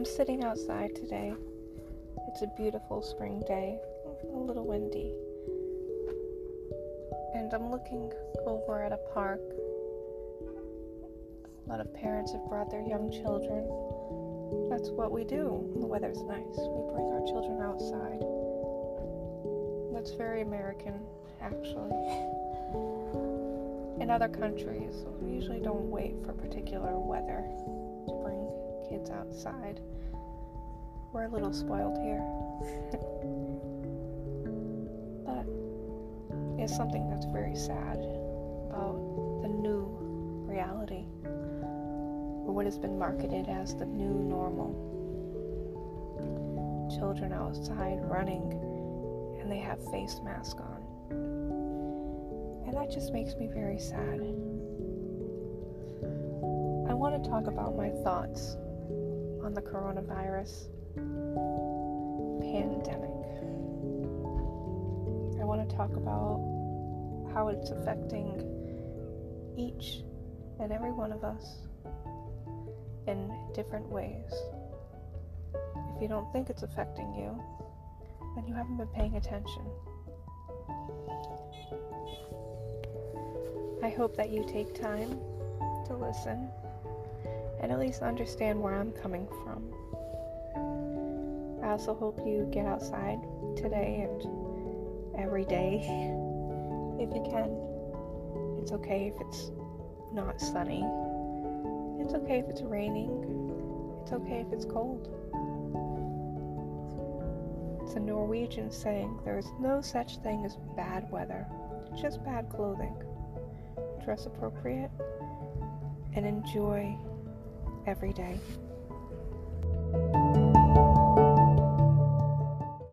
I'm sitting outside today. It's a beautiful spring day, a little windy. And I'm looking over at a park. A lot of parents have brought their young children. That's what we do. The weather's nice. We bring our children outside. That's very American, actually. In other countries, we usually don't wait for particular weather to bring kids outside. We're a little spoiled here. but it's something that's very sad about the new reality, or what has been marketed as the new normal. Children outside running and they have face masks on. And that just makes me very sad. I want to talk about my thoughts on the coronavirus pandemic. I want to talk about how it's affecting each and every one of us in different ways. If you don't think it's affecting you, then you haven't been paying attention. I hope that you take time to listen and at least understand where I'm coming from. I also hope you get outside today and every day if you can. It's okay if it's not sunny. It's okay if it's raining. It's okay if it's cold. It's a Norwegian saying there is no such thing as bad weather, just bad clothing. Dress appropriate and enjoy every day.